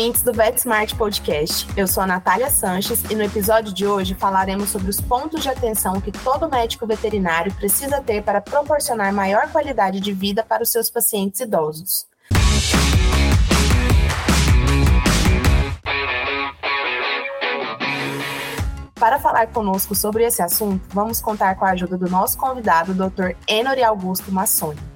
Ouvintes do VetSmart Podcast. Eu sou a Natália Sanches e no episódio de hoje falaremos sobre os pontos de atenção que todo médico veterinário precisa ter para proporcionar maior qualidade de vida para os seus pacientes idosos. Para falar conosco sobre esse assunto, vamos contar com a ajuda do nosso convidado, Dr. Enori Augusto Massoni.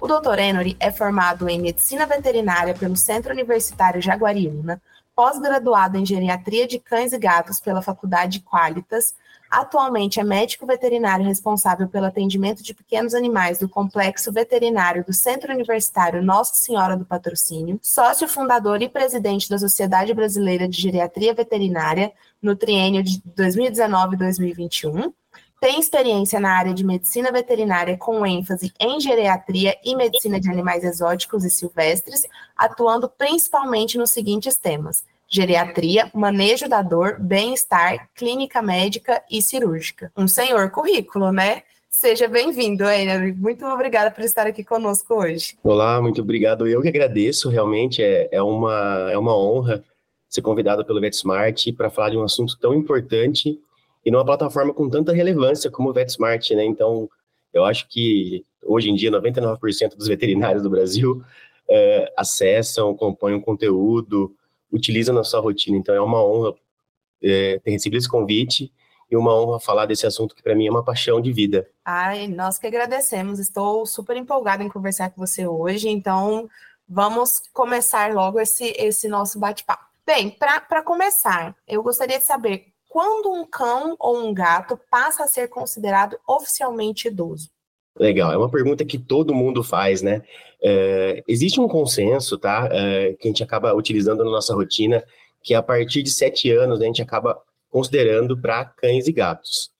O Dr. Enori é formado em Medicina Veterinária pelo Centro Universitário Jaguariúna, pós-graduado em Geriatria de Cães e Gatos pela Faculdade Qualitas, atualmente é médico veterinário responsável pelo atendimento de pequenos animais do Complexo Veterinário do Centro Universitário Nossa Senhora do Patrocínio, sócio fundador e presidente da Sociedade Brasileira de Geriatria Veterinária no triênio de 2019-2021, tem experiência na área de medicina veterinária com ênfase em geriatria e medicina de animais exóticos e silvestres, atuando principalmente nos seguintes temas: geriatria, manejo da dor, bem-estar, clínica médica e cirúrgica. Um senhor currículo, né? Seja bem-vindo, Henry. Muito obrigada por estar aqui conosco hoje. Olá, muito obrigado. Eu que agradeço, realmente é, é, uma, é uma honra ser convidado pelo VetSmart para falar de um assunto tão importante e numa plataforma com tanta relevância como o VetSmart, né? Então, eu acho que hoje em dia 99% dos veterinários do Brasil é, acessam, compõem o conteúdo, utilizam na sua rotina. Então, é uma honra é, ter recebido esse convite e uma honra falar desse assunto que para mim é uma paixão de vida. Ai, nós que agradecemos. Estou super empolgada em conversar com você hoje. Então, vamos começar logo esse, esse nosso bate-papo. Bem, para começar, eu gostaria de saber quando um cão ou um gato passa a ser considerado oficialmente idoso? Legal, é uma pergunta que todo mundo faz, né? É, existe um consenso, tá? É, que a gente acaba utilizando na nossa rotina, que a partir de sete anos a gente acaba considerando para cães e gatos.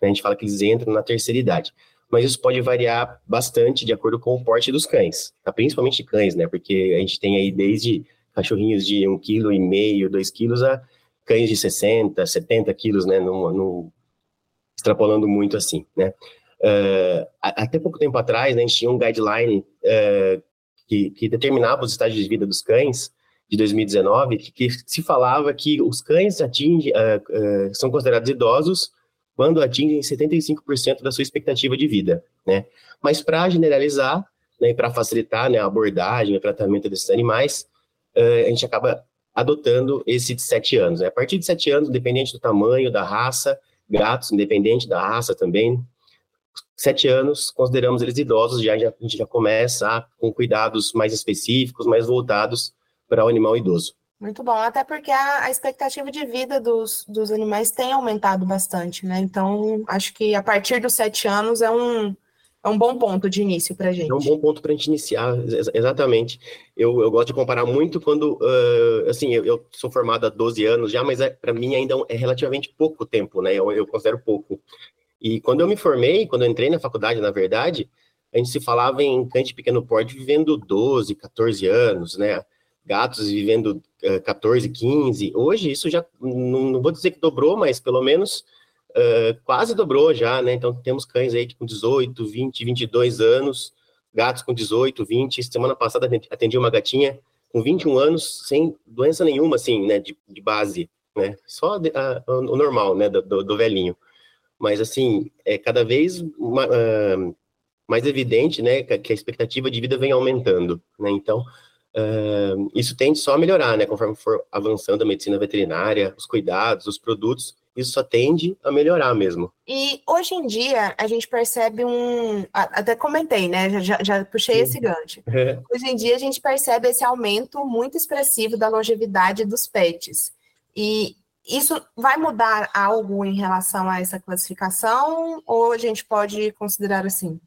A gente fala que eles entram na terceira idade. Mas isso pode variar bastante de acordo com o porte dos cães, tá? principalmente cães, né? Porque a gente tem aí desde cachorrinhos de um quilo e meio, dois quilos, a cães de 60, 70 quilos, né, no, extrapolando muito assim, né. Uh, até pouco tempo atrás, né, a gente tinha um guideline uh, que, que, determinava os estágios de vida dos cães, de 2019, que, que se falava que os cães atingem, uh, são considerados idosos quando atingem 75% da sua expectativa de vida, né. Mas para generalizar, né, para facilitar né, a abordagem, o tratamento desses animais, a gente acaba adotando esse de sete anos. Né? A partir de sete anos, independente do tamanho, da raça, gatos, independente da raça também, sete anos, consideramos eles idosos, já, já a gente já começa com cuidados mais específicos, mais voltados para o animal idoso. Muito bom, até porque a, a expectativa de vida dos, dos animais tem aumentado bastante, né? Então, acho que a partir dos sete anos é um, é um bom ponto de início para a gente. É um bom ponto para a gente iniciar, exatamente. Eu, eu gosto de comparar muito quando, uh, assim, eu, eu, sou formado há 12 anos já, mas é, para mim ainda é relativamente pouco tempo, né? Eu, eu, considero pouco. E quando eu me formei, quando eu entrei na faculdade, na verdade, a gente se falava em de pequeno porte vivendo 12, 14 anos, né? Gatos vivendo uh, 14, 15. Hoje isso já, não, não vou dizer que dobrou, mas pelo menos uh, quase dobrou já, né? Então temos cães aí com 18, 20, 22 anos, gatos com 18, 20. Semana passada atendi uma gatinha com 21 anos, sem doença nenhuma, assim, né, de, de base, né? Só a, o normal, né, do, do, velhinho. Mas, assim, é cada vez uma, uh, mais evidente, né, que a expectativa de vida vem aumentando, né? Então, uh, isso tende só a melhorar, né, conforme for avançando a medicina veterinária, os cuidados, os produtos, isso só tende a melhorar mesmo. E hoje em dia a gente percebe um. Até comentei, né? Já, já puxei Sim. esse gancho. É. Hoje em dia a gente percebe esse aumento muito expressivo da longevidade dos pets. E isso vai mudar algo em relação a essa classificação? Ou a gente pode considerar assim?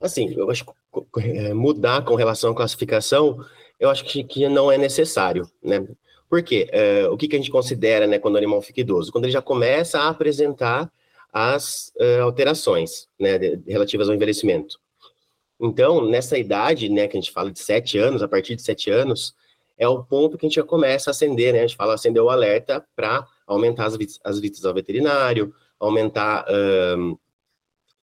Assim, eu acho que é, mudar com relação à classificação, eu acho que, que não é necessário, né? Por quê? É, o que, que a gente considera né, quando o animal fica idoso? Quando ele já começa a apresentar as uh, alterações né, relativas ao envelhecimento. Então, nessa idade, né, que a gente fala de sete anos, a partir de sete anos, é o ponto que a gente já começa a acender, né? A gente fala acender o alerta para aumentar as, as visitas ao veterinário, aumentar um,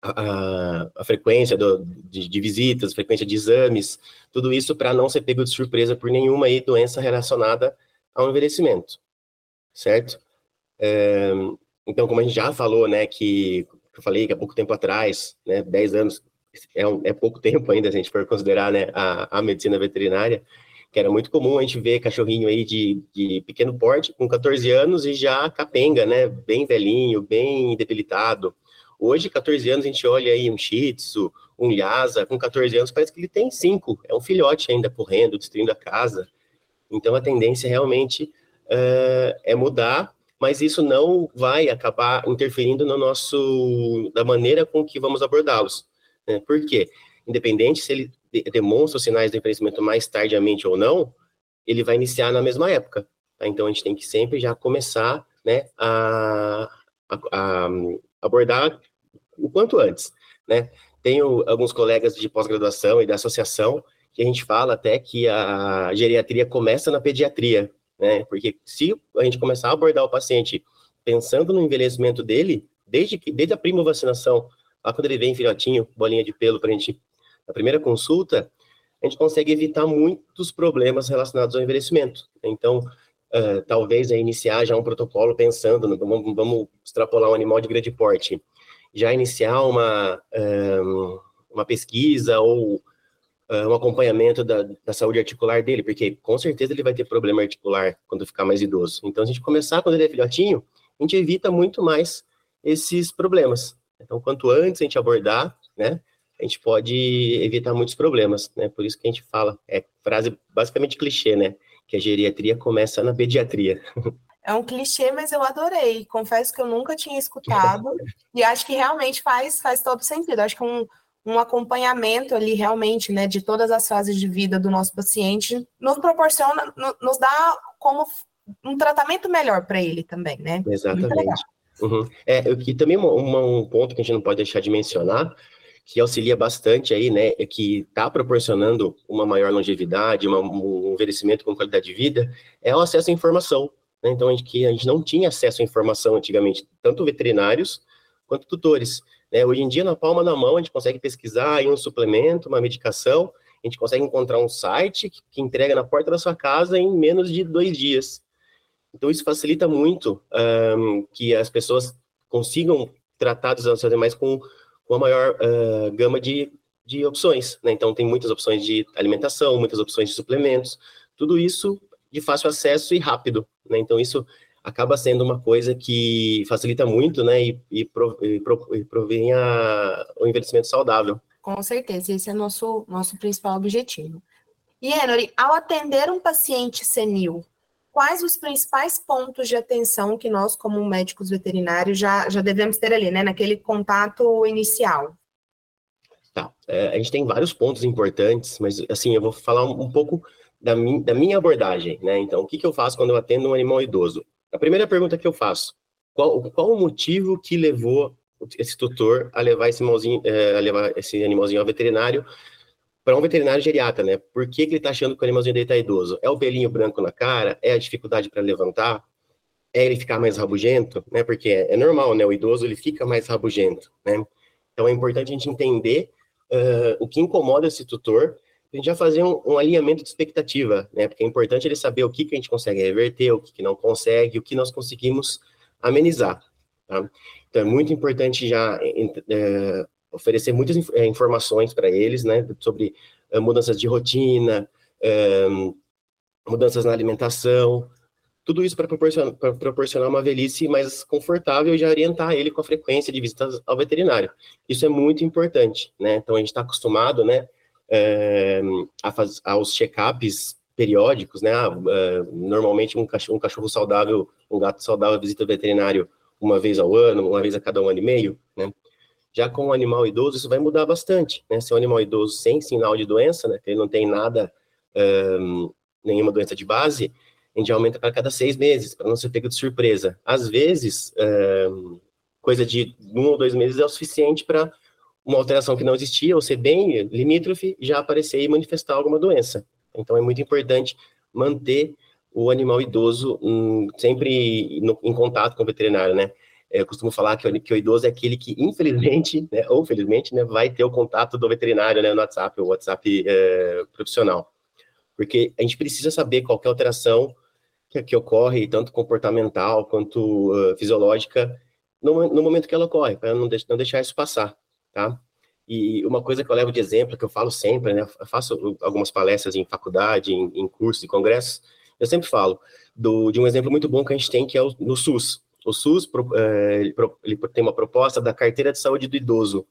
a, a frequência do, de, de, visitas, frequência de exames, tudo isso para não ser pego de surpresa por nenhuma aí doença relacionada ao envelhecimento, certo? É, então, como a gente já falou, né, que eu falei que há pouco tempo atrás, né, 10 anos é, um, é pouco tempo ainda, se a gente for considerar, né, a, a medicina veterinária, que era muito comum a gente ver cachorrinho aí de, de pequeno porte, com 14 anos e já capenga, né, bem velhinho, bem debilitado, Hoje, 14 anos, a gente olha aí um Shih Tzu, um Lhasa, com 14 anos, parece que ele tem 5, é um filhote ainda correndo, destruindo a casa. Então, a tendência realmente uh, é mudar, mas isso não vai acabar interferindo no nosso, da maneira com que vamos abordá-los. Né? Por quê? Independente se ele demonstra os sinais do envelhecimento mais tardiamente ou não, ele vai iniciar na mesma época. Tá? Então, a gente tem que sempre já começar né, a, a, a abordar o quanto antes, né? Tenho alguns colegas de pós-graduação e da associação que a gente fala até que a geriatria começa na pediatria, né? Porque se a gente começar a abordar o paciente pensando no envelhecimento dele, desde que desde a prima vacinação, lá quando ele vem filhotinho, bolinha de pelo para a gente na primeira consulta, a gente consegue evitar muitos problemas relacionados ao envelhecimento. Então, uh, talvez é iniciar já um protocolo pensando, no, vamos, vamos extrapolar um animal de grande porte já iniciar uma, uma pesquisa ou um acompanhamento da, da, saúde articular dele, porque com certeza ele vai ter problema articular quando ficar mais idoso. Então, se a gente começar quando ele é filhotinho, a gente evita muito mais esses problemas. Então, quanto antes a gente abordar, né, a gente pode evitar muitos problemas, né? Por isso que a gente fala, é frase basicamente clichê, né? Que a geriatria começa na pediatria. É um clichê, mas eu adorei. Confesso que eu nunca tinha escutado e acho que realmente faz, faz todo sentido. Acho que um, um acompanhamento ali realmente, né, de todas as fases de vida do nosso paciente nos proporciona, nos dá como um tratamento melhor para ele também, né? Exatamente. Uhum. É, e também um, um ponto que a gente não pode deixar de mencionar, que auxilia bastante aí, né, é que está proporcionando uma maior longevidade, uma, um envelhecimento com qualidade de vida, é o acesso à informação. Né? Então, a gente, que a gente não tinha acesso à informação antigamente, tanto veterinários quanto tutores. Né? Hoje em dia, na palma da mão, a gente consegue pesquisar aí um suplemento, uma medicação, a gente consegue encontrar um site que, que entrega na porta da sua casa em menos de dois dias. Então, isso facilita muito um, que as pessoas consigam tratar dos animais com, com a maior uh, gama de, de opções. Né? Então, tem muitas opções de alimentação, muitas opções de suplementos, tudo isso de fácil acesso e rápido, né? Então isso acaba sendo uma coisa que facilita muito, né? E, e, pro, e, pro, e provém a, o envelhecimento saudável. Com certeza, esse é nosso nosso principal objetivo. E Henry, ao atender um paciente senil, quais os principais pontos de atenção que nós, como médicos veterinários, já, já devemos ter ali, né? Naquele contato inicial? Tá, é, a gente tem vários pontos importantes, mas assim, eu vou falar um, um pouco da, min, da minha abordagem, né? Então, o que, que eu faço quando eu atendo um animal idoso? A primeira pergunta que eu faço, qual, qual o motivo que levou esse tutor a levar esse animalzinho, é, a levar esse animalzinho ao veterinário para um veterinário geriatra, né? Por que, que ele está achando que o animalzinho dele está idoso? É o pelinho branco na cara? É a dificuldade para levantar? É ele ficar mais rabugento, né? Porque é, é, normal, né? O idoso ele fica mais rabugento, né? Então é importante a gente entender uh, o que incomoda esse tutor a gente já fazer um, um, alinhamento de expectativa, né? Porque é importante ele saber o que, que a gente consegue reverter, o que, que não consegue, o que nós conseguimos amenizar. Tá? Então é muito importante já é, oferecer muitas é, informações para eles, né? Sobre é, mudanças de rotina, é, mudanças na alimentação, tudo isso para proporcionar, proporcionar, uma velhice mais confortável e já orientar ele com a frequência de visitas ao veterinário. Isso é muito importante, né? Então a gente está acostumado, né? É, a faz, aos check-ups periódicos, né? Ah, é, normalmente um cachorro, um cachorro saudável, um gato saudável visita o veterinário uma vez ao ano, uma vez a cada um ano e meio, né? Já com o animal idoso, isso vai mudar bastante, né? Se é um animal idoso sem sinal de doença, né? Ele não tem nada, um, nenhuma doença de base, a gente aumenta para cada seis meses, para não ser pego de surpresa. Às vezes, um, coisa de um ou dois meses é o suficiente para uma alteração que não existia, ou ser bem limítrofe, já aparecer e manifestar alguma doença. Então, é muito importante manter o animal idoso hum, sempre no, em contato com o veterinário, né? eu costumo falar que, que o idoso é aquele que, infelizmente, né, ou felizmente, né, vai ter o contato do veterinário né, no WhatsApp, o WhatsApp é, profissional. Porque a gente precisa saber qualquer alteração que, que ocorre, tanto comportamental quanto uh, fisiológica, no, no, momento que ela ocorre, para não, não deixar isso passar, tá? E uma coisa que eu levo de exemplo, que eu falo sempre, né? Eu faço algumas palestras em faculdade, em, em cursos e congressos, eu sempre falo do, de um exemplo muito bom que a gente tem, que é o, no SUS. O SUS é, ele, tem uma proposta da carteira de saúde do idoso.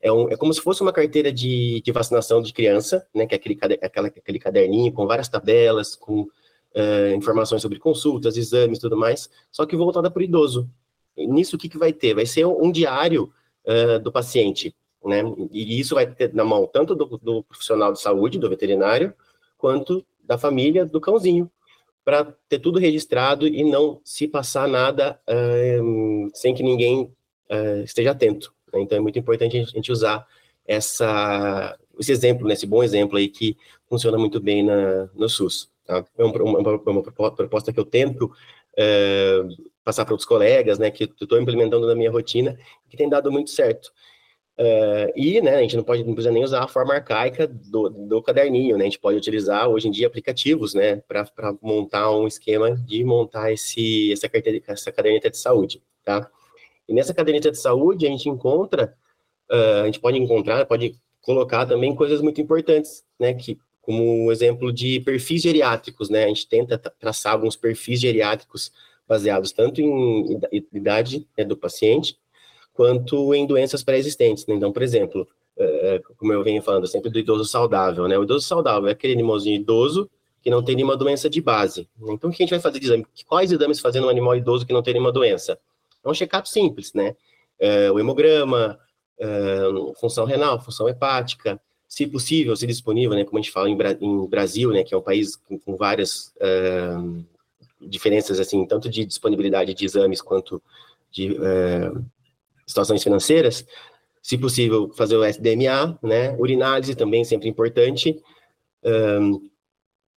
É, um, é como se fosse uma carteira de, de vacinação de criança, né? Que é aquele, aquela, aquele caderninho com várias tabelas, com é, informações sobre consultas, exames tudo mais, só que voltada para o idoso. E nisso, o que, que vai ter? Vai ser um, um diário uh, do paciente, né? E isso vai ter na mão tanto do, do profissional de saúde, do veterinário, quanto da família do cãozinho, para ter tudo registrado e não se passar nada uh, sem que ninguém uh, esteja atento. Né? Então é muito importante a gente usar essa, esse exemplo, né, esse bom exemplo aí que funciona muito bem na, no SUS. Tá? É uma, uma, uma, proposta que eu tento é, passar para outros colegas, né, que eu estou implementando na minha rotina, que tem dado muito certo. Uh, e, né, a gente não pode, não precisa nem usar a forma arcaica do, do caderninho, né, a gente pode utilizar hoje em dia aplicativos, né, para montar um esquema de montar esse, essa, carteira, essa caderneta de saúde, tá? E nessa caderneta de saúde a gente encontra, uh, a gente pode encontrar, pode colocar também coisas muito importantes, né, que como exemplo de perfis geriátricos, né, a gente tenta traçar alguns perfis geriátricos baseados tanto em idade né, do paciente, quanto em doenças pré-existentes. Né? Então, por exemplo, é, como eu venho falando sempre do idoso saudável, né? O idoso saudável é aquele animalzinho idoso que não tem nenhuma doença de base. Então, o que a gente vai fazer de exame? Quais exames fazer no animal idoso que não tem nenhuma doença? É um check-up simples, né? É, o hemograma, é, função renal, função hepática, se possível, se disponível, né? Como a gente fala em, Bra em Brasil, né? Que é um país com, várias é, diferenças, assim, tanto de disponibilidade de exames quanto de é, situações financeiras, se possível, fazer o SDMA, né? Urinálise também sempre importante. Um,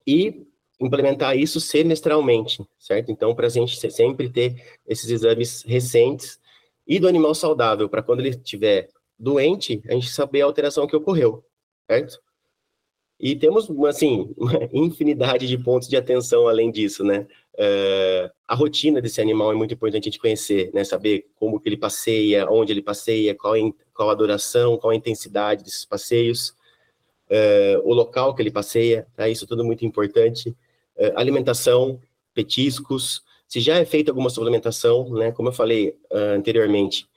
e implementar isso semestralmente, certo? Então, para a gente sempre ter esses exames recentes e do animal saudável, para quando ele estiver doente, a gente saber a alteração que ocorreu, certo? E temos, assim, uma infinidade de pontos de atenção além disso, né? Uh, a rotina desse animal é muito importante a gente conhecer, né? Saber como que ele passeia, onde ele passeia, qual, é, qual a duração, qual a intensidade desses passeios, uh, o local que ele passeia, tá? Isso tudo muito importante. Uh, alimentação, petiscos, se já é feita alguma suplementação, né? Como eu falei anteriormente,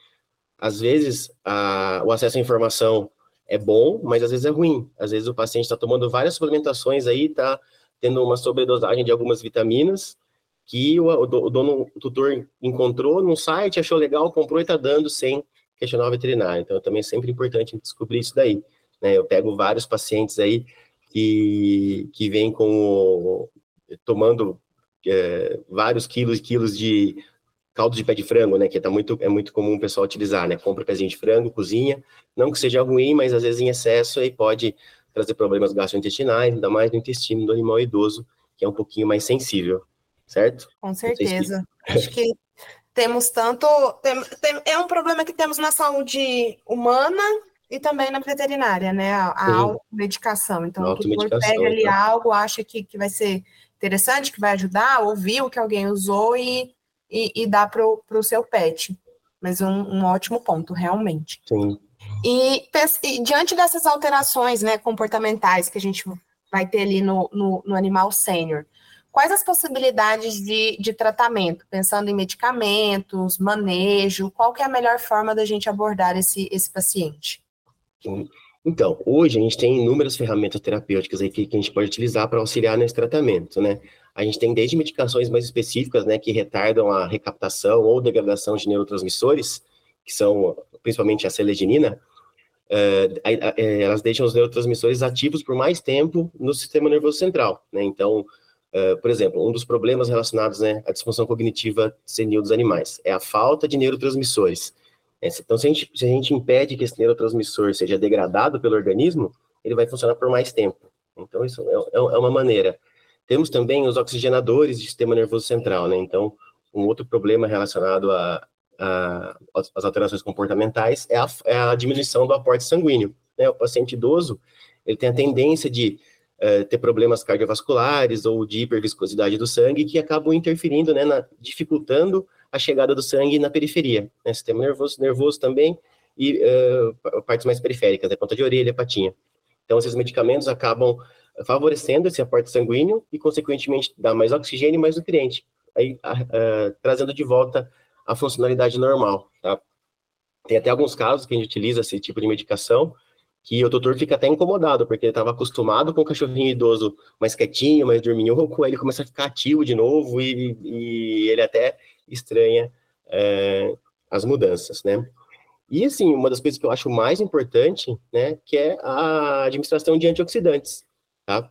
às vezes a, o acesso à informação é bom, mas às vezes é ruim. Às vezes o paciente está tomando várias suplementações aí, está tendo uma sobredosagem de algumas vitaminas que o, o, o dono, o tutor encontrou no site, achou legal, comprou e está dando sem questionar o veterinário. Então, também é sempre importante descobrir isso daí. Né? Eu pego vários pacientes aí que, que vêm com tomando é, vários quilos e quilos de caldo de pé de frango, né, que tá muito, é muito comum o pessoal utilizar, né, compra pezinho de frango, cozinha, não que seja ruim, mas às vezes em excesso aí pode trazer problemas gastrointestinais, ainda mais no intestino do animal idoso, que é um pouquinho mais sensível, certo? Com certeza. Acho que temos tanto, tem, tem, é um problema que temos na saúde humana e também na veterinária, né, a, a automedicação, então o tutor pega ali tá. algo, acha que, que vai ser interessante, que vai ajudar, ouviu que alguém usou e e, e dá para o seu pet. Mas um, um ótimo ponto, realmente. Sim. E, e, diante dessas alterações né, comportamentais que a gente vai ter ali no, no, no animal sênior, quais as possibilidades de, de tratamento? Pensando em medicamentos, manejo, qual que é a melhor forma da gente abordar esse, esse paciente? Então, hoje a gente tem inúmeras ferramentas terapêuticas aí que, que a gente pode utilizar para auxiliar nesse tratamento, né? A gente tem desde medicações mais específicas, né, que retardam a recaptação ou degradação de neurotransmissores, que são principalmente a seleginina, uh, elas deixam os neurotransmissores ativos por mais tempo no sistema nervoso central, né? Então, uh, por exemplo, um dos problemas relacionados né, à disfunção cognitiva senil dos animais é a falta de neurotransmissores. Então, se a, gente, se a gente impede que esse neurotransmissor seja degradado pelo organismo, ele vai funcionar por mais tempo. Então, isso é, é, é uma maneira. Temos também os oxigenadores do sistema nervoso central, né? Então, um outro problema relacionado as alterações comportamentais é a, é a, diminuição do aporte sanguíneo. Né? O paciente idoso ele tem a tendência de uh, ter problemas cardiovasculares ou de hiperviscosidade do sangue que acabam interferindo, né, na, dificultando a chegada do sangue na periferia. Né? Sistema nervoso, nervoso também e uh, partes mais periféricas, né? ponta de orelha, patinha. Então, esses medicamentos acabam favorecendo esse aporte sanguíneo e, consequentemente, dá mais oxigênio e mais nutriente, aí uh, trazendo de volta a funcionalidade normal, tá? Tem até alguns casos que a gente utiliza esse tipo de medicação que o doutor fica até incomodado, porque ele estava acostumado com o cachorrinho idoso mais quietinho, mais dorminhoco, aí ele começa a ficar ativo de novo e, e ele até estranha é, as mudanças, né? E, assim, uma das coisas que eu acho mais importante, né, que é a administração de antioxidantes, tá?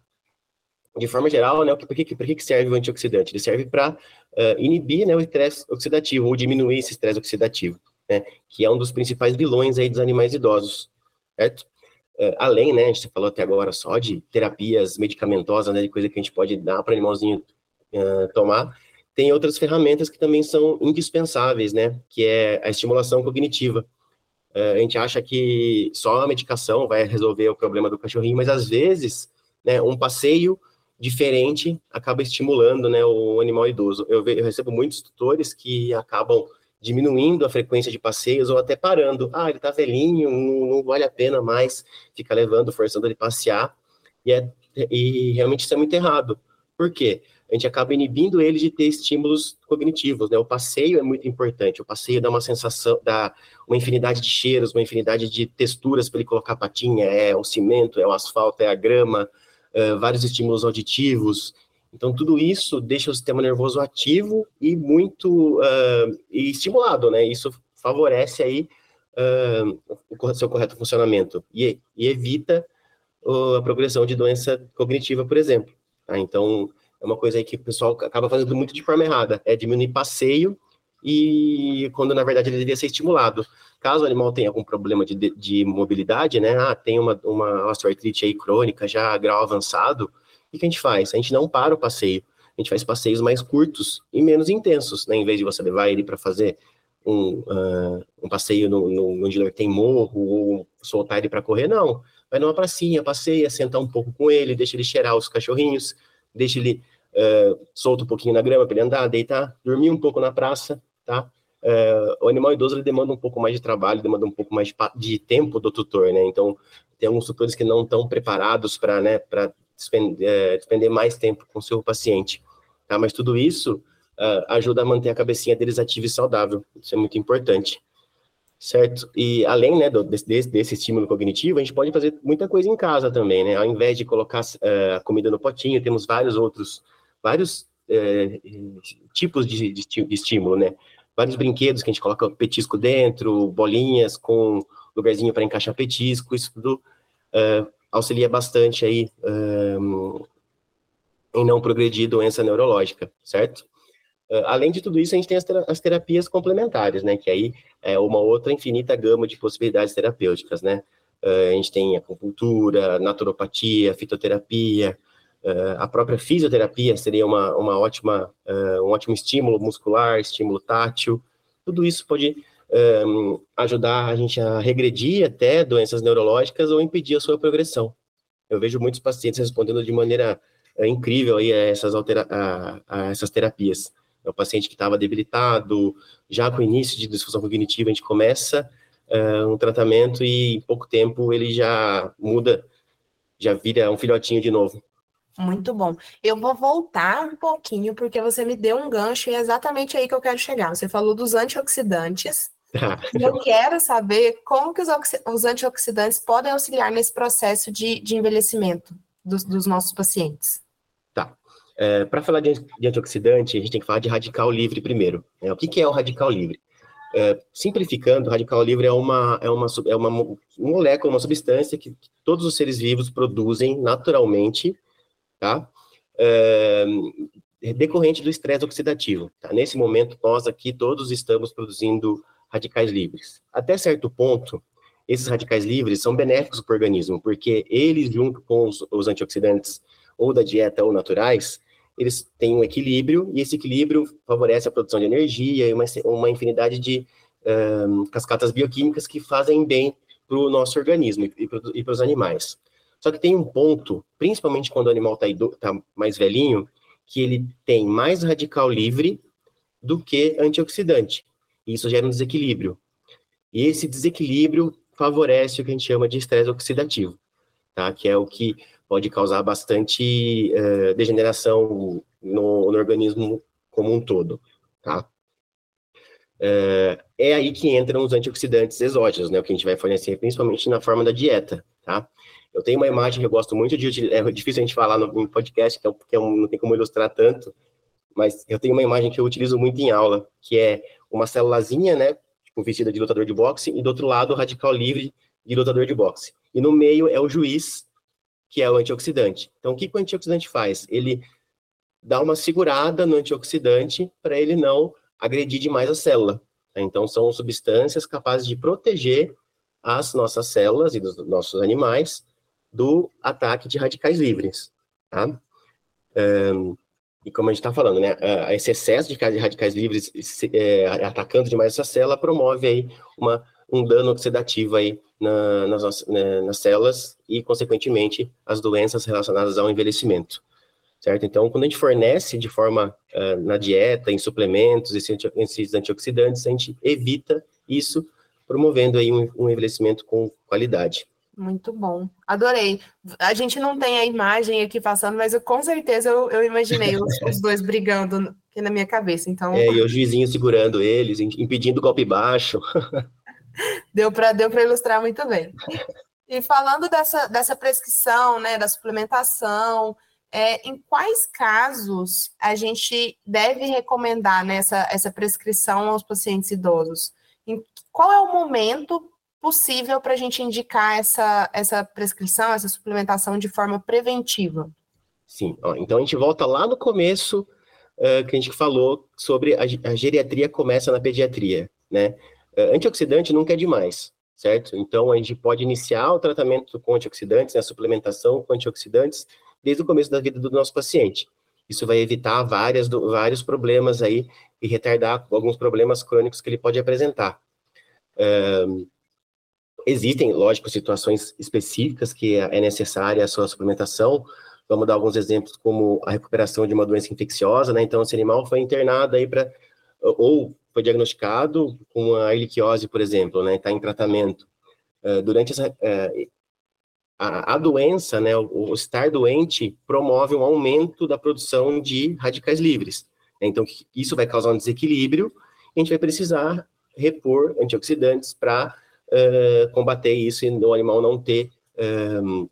De forma geral, né, por que, que serve o antioxidante? Ele serve para uh, eh, inibir né, o estresse oxidativo, ou diminuir esse estresse oxidativo, né, que é um dos principais vilões aí dos animais idosos, certo? Uh, além, né, a gente falou até agora só de terapias medicamentosas, né, de coisa que a gente pode dar para o animalzinho uh, tomar, tem outras ferramentas que também são indispensáveis, né, que é a estimulação cognitiva. Uh, a gente acha que só a medicação vai resolver o problema do cachorrinho, mas às vezes, né, um passeio diferente acaba estimulando, né, o animal idoso. Eu, eu recebo muitos tutores que acabam diminuindo a frequência de passeios ou até parando. Ah, ele tá velhinho, não, não vale a pena mais ficar levando, forçando ele passear. E, é, e realmente isso é muito errado. Por quê? A gente acaba inibindo ele de ter estímulos cognitivos, né? O passeio é muito importante. O passeio dá uma sensação, dá uma infinidade de cheiros, uma infinidade de texturas para ele colocar a patinha. É o cimento, é o asfalto, é a grama, vários estímulos auditivos. Então, tudo isso deixa o sistema nervoso ativo e muito uh, e estimulado, né? Isso favorece aí uh, o seu correto funcionamento e, e evita uh, a progressão de doença cognitiva, por exemplo. Tá? Então, é uma coisa aí que o pessoal acaba fazendo muito de forma errada, é diminuir passeio e quando na verdade ele deveria ser estimulado. Caso o animal tenha algum problema de, de mobilidade, né? Ah, tem uma, uma osteoartrite aí crônica, já grau avançado, o que a gente faz? A gente não para o passeio, a gente faz passeios mais curtos e menos intensos, né? Em vez de você levar ele para fazer um, uh, um passeio no, no, onde tem morro ou soltar ele para correr, não. Vai numa pracinha, passeia, senta um pouco com ele, deixa ele cheirar os cachorrinhos, deixa ele uh, solto um pouquinho na grama para ele andar, deitar, dormir um pouco na praça, tá? Uh, o animal idoso ele demanda um pouco mais de trabalho, demanda um pouco mais de, de tempo do tutor, né? Então, tem alguns tutores que não estão preparados para né, é, despender mais tempo com o seu paciente. Tá? Mas tudo isso uh, ajuda a manter a cabecinha deles ativa e saudável. Isso é muito importante. Certo? E além né, do, desse, desse estímulo cognitivo, a gente pode fazer muita coisa em casa também, né? Ao invés de colocar uh, a comida no potinho, temos vários outros, vários uh, tipos de, de, de estímulo, né? Vários brinquedos que a gente coloca petisco dentro, bolinhas com lugarzinho para encaixar petisco, isso tudo uh, auxilia bastante aí um, em não progredir doença neurológica, certo? Além de tudo isso, a gente tem as, as, terapias complementares, né? Que aí é uma outra infinita gama de possibilidades terapêuticas, né? A gente tem acupuntura, naturopatia, fitoterapia, a própria fisioterapia seria uma, uma ótima, um ótimo estímulo muscular, estímulo tátil. Tudo isso pode um, ajudar a gente a regredir até doenças neurológicas ou impedir a sua progressão. Eu vejo muitos pacientes respondendo de maneira é, incrível aí a essas, altera a, a essas terapias. É o paciente que estava debilitado, já com o início de disfunção cognitiva, a gente começa uh, um tratamento e em pouco tempo ele já muda, já vira um filhotinho de novo. Muito bom. Eu vou voltar um pouquinho, porque você me deu um gancho e é exatamente aí que eu quero chegar. Você falou dos antioxidantes, eu quero saber como que os, os, antioxidantes podem auxiliar nesse processo de, de envelhecimento dos, dos, nossos pacientes. Tá. É, Para falar de, de, antioxidante, a gente tem que falar de radical livre primeiro. É, o que, que, é o radical livre? É, simplificando, o radical livre é uma, é uma, é uma molécula, uma substância que, que todos os seres vivos produzem naturalmente, tá? É, decorrente do estresse oxidativo. Tá? Nesse momento, nós aqui todos estamos produzindo radicais livres. Até certo ponto, esses radicais livres são benéficos para o organismo, porque eles, junto com os, os antioxidantes ou da dieta ou naturais, eles têm um equilíbrio, e esse equilíbrio favorece a produção de energia e uma, uma infinidade de, um, cascatas bioquímicas que fazem bem para o nosso organismo e para os animais. Só que tem um ponto, principalmente quando o animal está tá mais velhinho, que ele tem mais radical livre do que antioxidante. E isso gera um desequilíbrio. E esse desequilíbrio favorece o que a gente chama de estresse oxidativo, tá? que é o que pode causar bastante uh, degeneração no, no, organismo como um todo. Tá? Uh, é aí que entram os antioxidantes exógenos, né, o que a gente vai fornecer principalmente na forma da dieta. Tá? Eu tenho uma imagem que eu gosto muito de é difícil a gente falar no, podcast, que, é, é um, não tem como ilustrar tanto, mas eu tenho uma imagem que eu utilizo muito em aula, que é uma célulazinha, né, tipo, vestida de lutador de boxe, e do outro lado o radical livre de lutador de boxe. E no meio é o juiz, que é o antioxidante. Então, o que, o antioxidante faz? Ele dá uma segurada no antioxidante para ele não agredir demais a célula. Então, são substâncias capazes de proteger as nossas células e dos nossos animais do ataque de radicais livres, tá? Um, e como a gente está falando, né, esse excesso de radicais livres é, atacando demais essa célula promove aí uma, um dano oxidativo aí na, nas, né, nas células e, consequentemente, as doenças relacionadas ao envelhecimento, certo? Então, quando a gente fornece de forma uh, na dieta, em suplementos, esses antioxidantes, a gente evita isso, promovendo aí um, um envelhecimento com qualidade. Muito bom. Adorei. A gente não tem a imagem aqui passando, mas eu, com certeza eu, eu imaginei os, os, dois brigando aqui na minha cabeça. Então... É, e o juizinho segurando eles, impedindo o golpe baixo. deu para deu ilustrar muito bem. E falando dessa, dessa prescrição, né, da suplementação, é, em quais casos a gente deve recomendar né, essa, essa prescrição aos pacientes idosos? Em, qual é o momento possível para a gente indicar essa, essa prescrição, essa suplementação de forma preventiva? Sim, ó, então a gente volta lá no começo uh, que a gente falou sobre a, a, geriatria começa na pediatria, né? Uh, antioxidante nunca é demais, certo? Então a gente pode iniciar o tratamento com antioxidantes, né, a suplementação com antioxidantes, desde o começo da vida do nosso paciente. Isso vai evitar várias, do, vários problemas aí e retardar alguns problemas crônicos que ele pode apresentar. Uh, Existem, lógico, situações específicas que é necessária a sua suplementação. Vamos dar alguns exemplos, como a recuperação de uma doença infecciosa, né? Então, esse animal foi internado aí para, ou foi diagnosticado com a erliquiose, por exemplo, né? Está em tratamento. Uh, durante essa, uh, a, a, doença, né? O, o, estar doente promove um aumento da produção de radicais livres. Então, isso vai causar um desequilíbrio e a gente vai precisar repor antioxidantes para uh, combater isso e o animal não ter um,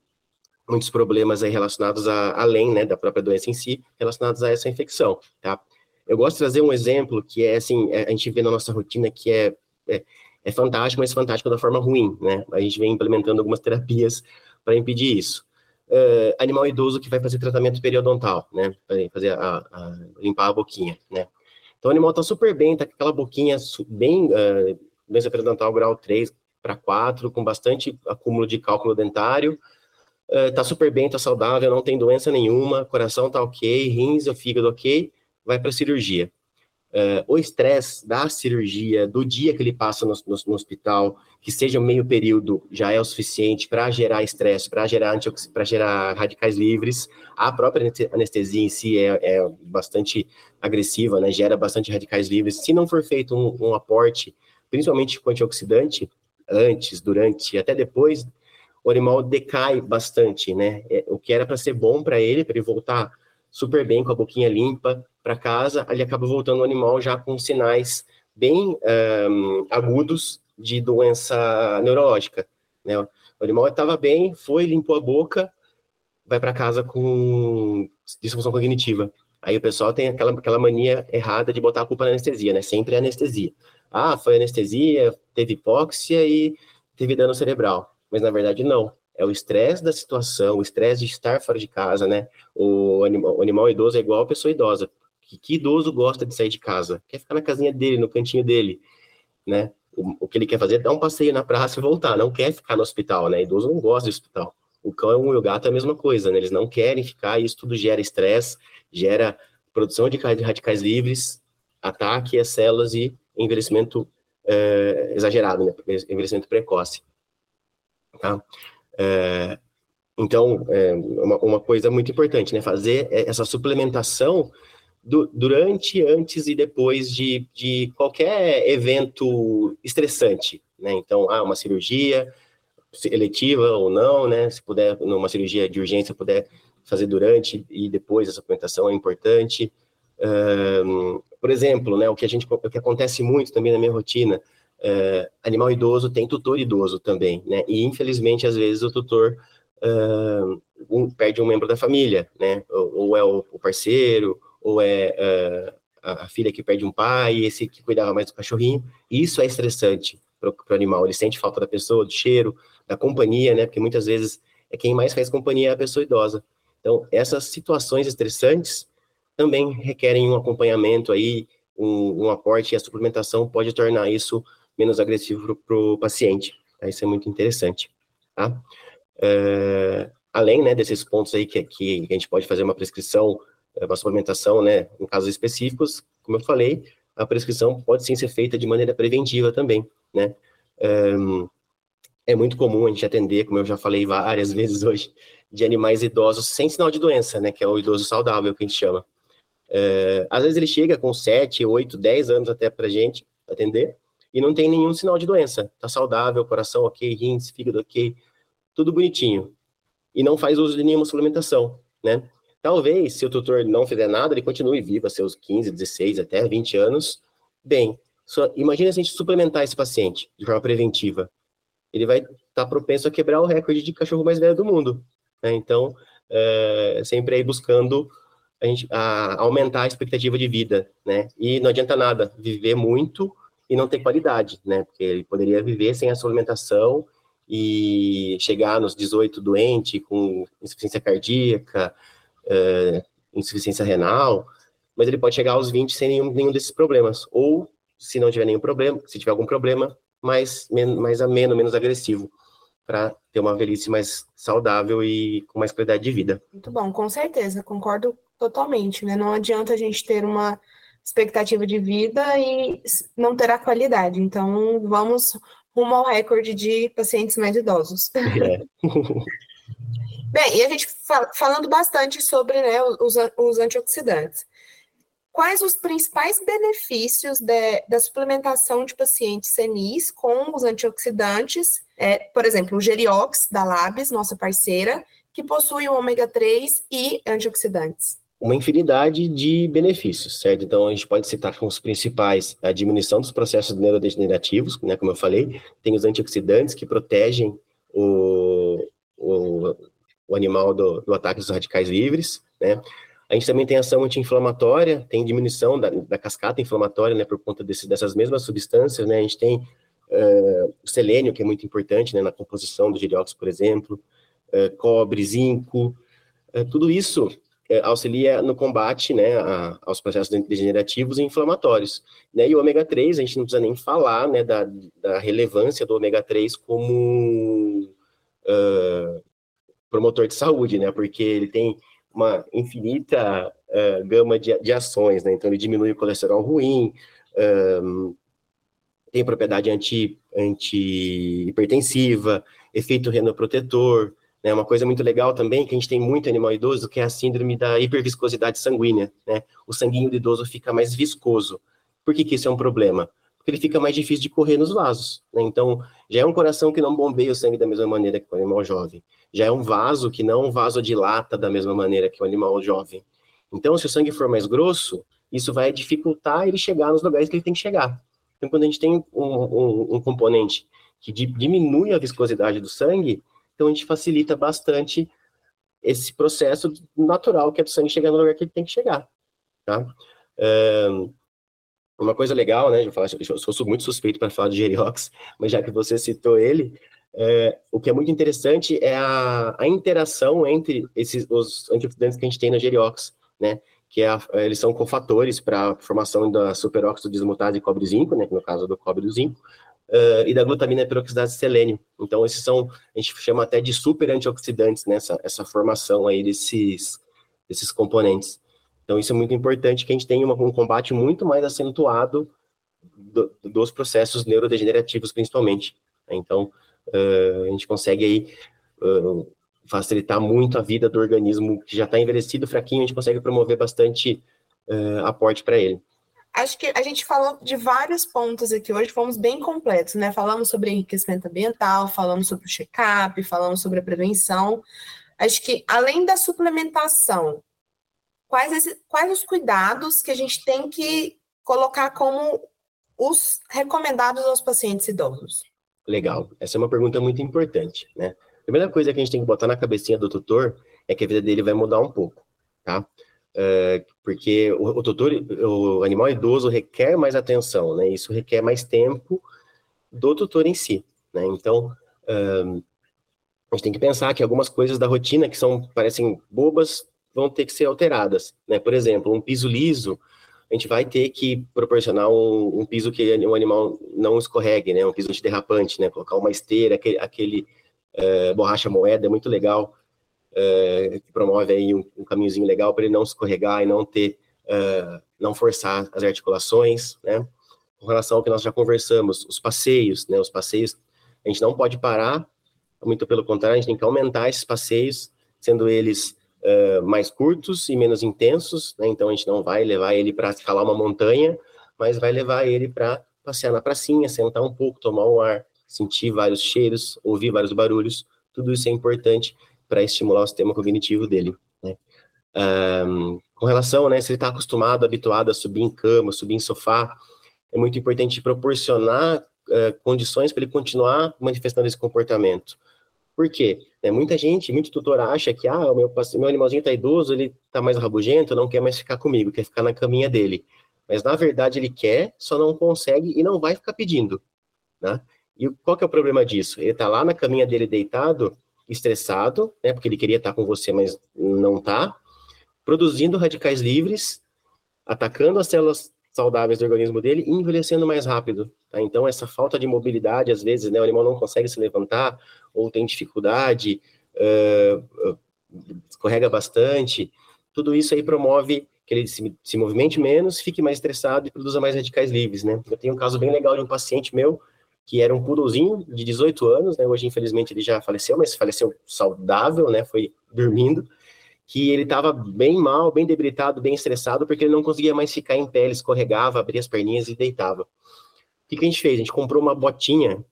muitos problemas aí relacionados a, além né, da própria doença em si, relacionados a essa infecção, tá? Eu gosto de trazer um exemplo que é, assim, é, a gente vê na nossa rotina que é, é, é fantástico, mas fantástico da forma ruim, né? A gente vem implementando algumas terapias para impedir isso. Uh, animal idoso que vai fazer tratamento periodontal, né? Fazer a, a, limpar a boquinha, né? Então o animal tá super bem, tá com aquela boquinha bem, uh, doença periodontal grau 3, para 4, com bastante acúmulo de cálculo dentário. Está uh, super bem, está saudável, não tem doença nenhuma, coração está ok, rins e fígado ok, vai para cirurgia. Uh, o estresse da cirurgia, do dia que ele passa no, no, no, hospital, que seja meio período, já é o suficiente para gerar estresse, para gerar, gerar radicais livres. A própria anestesia em si é, é, bastante agressiva, né? gera bastante radicais livres. Se não for feito um, um aporte, principalmente com antioxidante, antes, durante e até depois, o animal decai bastante, né? É, o que era para ser bom para ele, para ele voltar super bem com a boquinha limpa para casa, ele acaba voltando o animal já com sinais bem um, agudos de doença neurológica, né? O animal estava bem, foi, limpou a boca, vai para casa com disfunção cognitiva. Aí o pessoal tem aquela, aquela mania errada de botar a culpa na anestesia, né? Sempre é anestesia ah, foi anestesia, teve hipóxia e teve dano cerebral. Mas na verdade não. É o estresse da situação, o estresse de estar fora de casa, né? O animal, o animal idoso é igual a pessoa idosa. Que, que, idoso gosta de sair de casa? Quer ficar na casinha dele, no cantinho dele, né? O, o, que ele quer fazer é dar um passeio na praça e voltar. Não quer ficar no hospital, né? Idoso não gosta de hospital. O cão e o gato é a mesma coisa, né? Eles não querem ficar e isso tudo gera estresse, gera produção de radicais livres, ataque às células e envelhecimento é, exagerado, né? Envelhecimento precoce. Tá? É, então, é uma, uma, coisa muito importante, né? Fazer essa suplementação do, durante, antes e depois de, de qualquer evento estressante, né? Então, ah, uma cirurgia eletiva ou não, né? Se puder, numa cirurgia de urgência, puder fazer durante e depois a suplementação é importante. Um, por exemplo, né, o que a gente, o que acontece muito também na minha rotina, uh, animal idoso tem tutor idoso também, né? E infelizmente às vezes o tutor uh, um, perde um membro da família, né? Ou, ou é o, o, parceiro, ou é uh, a, a filha que perde um pai, esse que cuidava mais do cachorrinho. Isso é estressante para o animal. Ele sente falta da pessoa, do cheiro, da companhia, né? Porque muitas vezes é quem mais faz companhia é a pessoa idosa. Então, essas situações estressantes também requerem um acompanhamento aí, um, um aporte, e a suplementação pode tornar isso menos agressivo para o paciente. Tá? Isso é muito interessante. Tá? É, além né, desses pontos aí que, que a gente pode fazer uma prescrição, é, uma suplementação, né, em casos específicos, como eu falei, a prescrição pode sim ser feita de maneira preventiva também, né? É, é muito comum a gente atender, como eu já falei várias vezes hoje, de animais idosos sem sinal de doença, né? Que é o idoso saudável que a gente chama. É, às vezes ele chega com 7, 8, 10 anos até para gente atender e não tem nenhum sinal de doença. Tá saudável, coração ok, rins, fígado ok, tudo bonitinho. E não faz uso de nenhuma suplementação, né? Talvez, se o tutor não fizer nada, ele continue vivo a seus 15, 16, até 20 anos. Bem, só, imagina se a gente suplementar esse paciente de forma preventiva. Ele vai estar tá propenso a quebrar o recorde de cachorro mais velho do mundo. Né? Então, é, sempre aí buscando a gente, a aumentar a expectativa de vida, né? E não adianta nada viver muito e não ter qualidade, né? Porque ele poderia viver sem a sua alimentação e chegar nos 18 doente, com insuficiência cardíaca, uh, insuficiência renal, mas ele pode chegar aos 20 sem nenhum, nenhum desses problemas. Ou, se não tiver nenhum problema, se tiver algum problema, mais, mais ameno, menos agressivo para ter uma velhice mais saudável e com mais qualidade de vida. Muito bom, com certeza, concordo totalmente, né? Não adianta a gente ter uma expectativa de vida e não ter a qualidade. Então, vamos rumo ao recorde de pacientes mais idosos. É. Bem, e a gente fal falando bastante sobre né, os, os antioxidantes. Quais os principais benefícios de, da suplementação de pacientes senis com os antioxidantes é, por exemplo, o Geriox, da Labs, nossa parceira, que possui o ômega 3 e antioxidantes. Uma infinidade de benefícios, certo? Então, a gente pode citar como os principais a diminuição dos processos neurodegenerativos, né, como eu falei, tem os antioxidantes que protegem o, o, o animal do, do ataque dos radicais livres, né? A gente também tem ação anti-inflamatória, tem diminuição da, da cascata inflamatória, né, por conta desse, dessas mesmas substâncias, né? A gente tem uh, selênio, que é muito importante né, na composição do girióxido, por exemplo, uh, cobre, zinco, uh, tudo isso auxilia no combate né, a, aos processos degenerativos e inflamatórios. Né, e o ômega 3, a gente não precisa nem falar né, da, da relevância do ômega 3 como promotor de saúde, né, porque ele tem uma infinita gama de, de ações, né, então ele diminui o colesterol ruim, tem propriedade anti, anti-hipertensiva, efeito renoprotetor, né? Uma coisa muito legal também, que a gente tem muito animal idoso, que é a síndrome da hiperviscosidade sanguínea, né? O sanguinho do idoso fica mais viscoso. Por que, que isso é um problema? Porque ele fica mais difícil de correr nos vasos, né? Então, já é um coração que não bombeia o sangue da mesma maneira que o animal jovem. Já é um vaso que não vasodilata da mesma maneira que o animal jovem. Então, se o sangue for mais grosso, isso vai dificultar ele chegar nos lugares que ele tem que chegar. Então, quando a gente tem um, um, um componente que diminui a viscosidade do sangue, então a gente facilita bastante esse processo natural que é do sangue chegar no lugar que ele tem que chegar, tá? uma coisa legal, né, eu, falar, eu sou muito suspeito para falar de Geriox, mas já que você citou ele, é, o que é muito interessante é a, a interação entre esses, os antioxidantes que a gente tem na Geriox, né, que é a, eles são cofatores para a formação da superóxido desmutase de cobre zinco, né, no caso do cobre do zinco, uh, e da glutamina peroxidase de selênio. Então, esses são, a gente chama até de super antioxidantes, né, essa, essa formação aí desses, desses componentes. Então, isso é muito importante, que a gente tenha uma, um combate muito mais acentuado do, dos processos neurodegenerativos, principalmente. Então, uh, a gente consegue aí uh, facilitar muito a vida do organismo que já está envelhecido, fraquinho, a gente consegue promover bastante uh, aporte para ele. Acho que a gente falou de vários pontos aqui hoje, fomos bem completos, né? Falamos sobre enriquecimento ambiental, falamos sobre o check-up, falamos sobre a prevenção. Acho que além da suplementação, quais, esse, quais os cuidados que a gente tem que colocar como os recomendados aos pacientes idosos? Legal, essa é uma pergunta muito importante, né? A primeira coisa que a gente tem que botar na cabecinha do tutor é que a vida dele vai mudar um pouco, tá? É, porque o, o tutor, o animal idoso requer mais atenção, né? Isso requer mais tempo do tutor em si, né? Então, um, a gente tem que pensar que algumas coisas da rotina que são parecem bobas vão ter que ser alteradas, né? Por exemplo, um piso liso, a gente vai ter que proporcionar um, um piso que o animal não escorregue, né? Um piso antiderrapante, né? Colocar uma esteira, aquele, aquele é, borracha moeda é muito legal, é, que promove aí um, um caminhozinho legal para ele não escorregar e não ter, é, não forçar as articulações, né? Com relação ao que nós já conversamos, os passeios, né? Os passeios, a gente não pode parar, muito pelo contrário, a gente tem que aumentar esses passeios, sendo eles uh, mais curtos e menos intensos, né? Então a gente não vai levar ele para escalar uma montanha, mas vai levar ele para passear na pracinha, sentar um pouco, tomar um ar, sentir vários cheiros, ouvir vários barulhos. Tudo isso é importante para estimular o sistema cognitivo dele. Né? Um, com relação, né, se ele está acostumado, habituado a subir em cama, subir em sofá, é muito importante proporcionar uh, condições para ele continuar manifestando esse comportamento. Por quê? É, muita gente, muito tutor acha que ah, o meu, meu animalzinho está idoso, ele está mais rabugento, não quer mais ficar comigo, quer ficar na caminha dele. Mas na verdade ele quer, só não consegue e não vai ficar pedindo. Né? E qual que é o problema disso? Ele está lá na caminha dele deitado, estressado, né, porque ele queria estar com você, mas não está, produzindo radicais livres, atacando as células saudáveis do organismo dele e envelhecendo mais rápido. Tá? Então, essa falta de mobilidade, às vezes, né, o animal não consegue se levantar, ou tem dificuldade, uh, escorrega bastante, tudo isso aí promove que ele se, se movimente menos, fique mais estressado e produza mais radicais livres, né? Eu tenho um caso bem legal de um paciente meu, que era um poodlezinho de 18 anos, né? Hoje, infelizmente, ele já faleceu, mas faleceu saudável, né? Foi dormindo, que ele estava bem mal, bem debilitado, bem estressado, porque ele não conseguia mais ficar em pé, ele escorregava, abria as perninhas e deitava. O que, que a gente fez? A gente comprou uma botinha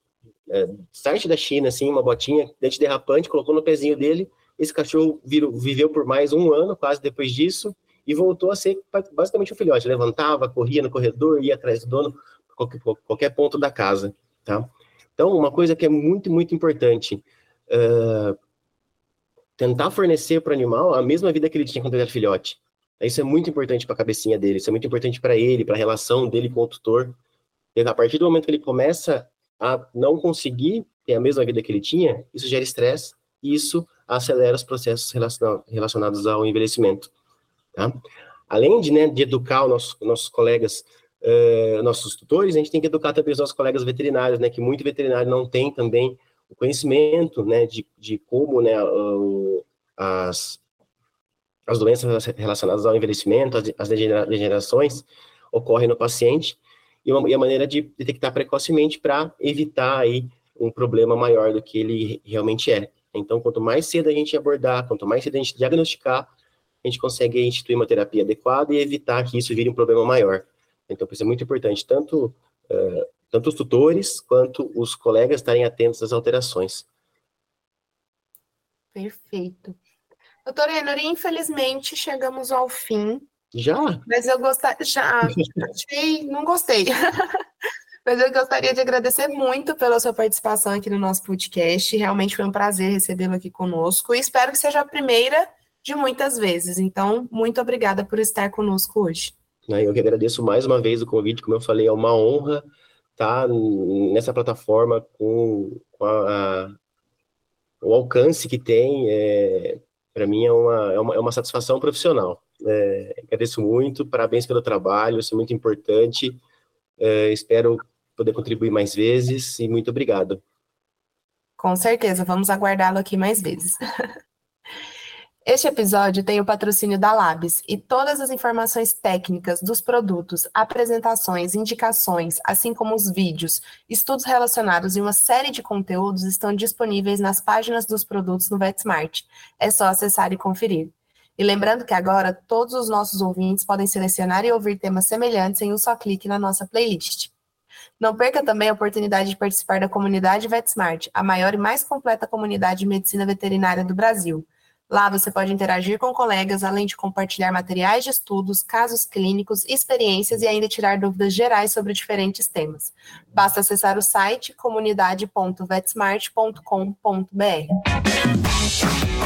é, site da China, assim, uma botinha antiderrapante, colocou no pezinho dele. Esse cachorro virou, viveu por mais um ano, quase depois disso, e voltou a ser basicamente um filhote. Levantava, corria no corredor, ia atrás do dono, qualquer, qualquer ponto da casa, tá? Então, uma coisa que é muito, muito importante, uh, tentar fornecer para o animal a mesma vida que ele tinha quando ele era filhote. Isso é muito importante para a cabecinha dele, isso é muito importante para ele, para a relação dele com o tutor. E a partir do momento que ele começa a não conseguir ter a mesma vida que ele tinha, isso gera estresse e isso acelera os processos relacionados ao envelhecimento. Tá? Além de, né, de educar os nossos, nossos colegas, uh, nossos tutores, a gente tem que educar também os nossos colegas veterinários, né, que muito veterinário não tem também o conhecimento né, de, de como né, uh, as, as doenças relacionadas ao envelhecimento, as, as degenerações ocorrem no paciente, e, uma, e a maneira de detectar precocemente para evitar aí um problema maior do que ele realmente é. Então, quanto mais cedo a gente abordar, quanto mais cedo a gente diagnosticar, a gente consegue instituir uma terapia adequada e evitar que isso vire um problema maior. Então, isso é muito importante, tanto, uh, tanto os tutores quanto os colegas estarem atentos às alterações. Perfeito. Doutora Enori, infelizmente chegamos ao fim já? Mas eu gostaria. Já. Achei. Não gostei. Mas eu gostaria de agradecer muito pela sua participação aqui no nosso podcast. Realmente foi um prazer recebê-lo aqui conosco. E espero que seja a primeira de muitas vezes. Então, muito obrigada por estar conosco hoje. Eu que agradeço mais uma vez o convite. Como eu falei, é uma honra estar nessa plataforma com, com a, a, o alcance que tem. É, Para mim, é uma, é, uma, é uma satisfação profissional. É, agradeço muito, parabéns pelo trabalho, isso é muito importante. É, espero poder contribuir mais vezes e muito obrigado. Com certeza, vamos aguardá-lo aqui mais vezes. Este episódio tem o patrocínio da Labs e todas as informações técnicas dos produtos, apresentações, indicações, assim como os vídeos, estudos relacionados e uma série de conteúdos estão disponíveis nas páginas dos produtos no VetSmart. É só acessar e conferir. E lembrando que agora todos os nossos ouvintes podem selecionar e ouvir temas semelhantes em um só clique na nossa playlist. Não perca também a oportunidade de participar da comunidade VetSmart, a maior e mais completa comunidade de medicina veterinária do Brasil. Lá você pode interagir com colegas, além de compartilhar materiais de estudos, casos clínicos, experiências e ainda tirar dúvidas gerais sobre diferentes temas. Basta acessar o site comunidade.vetsmart.com.br.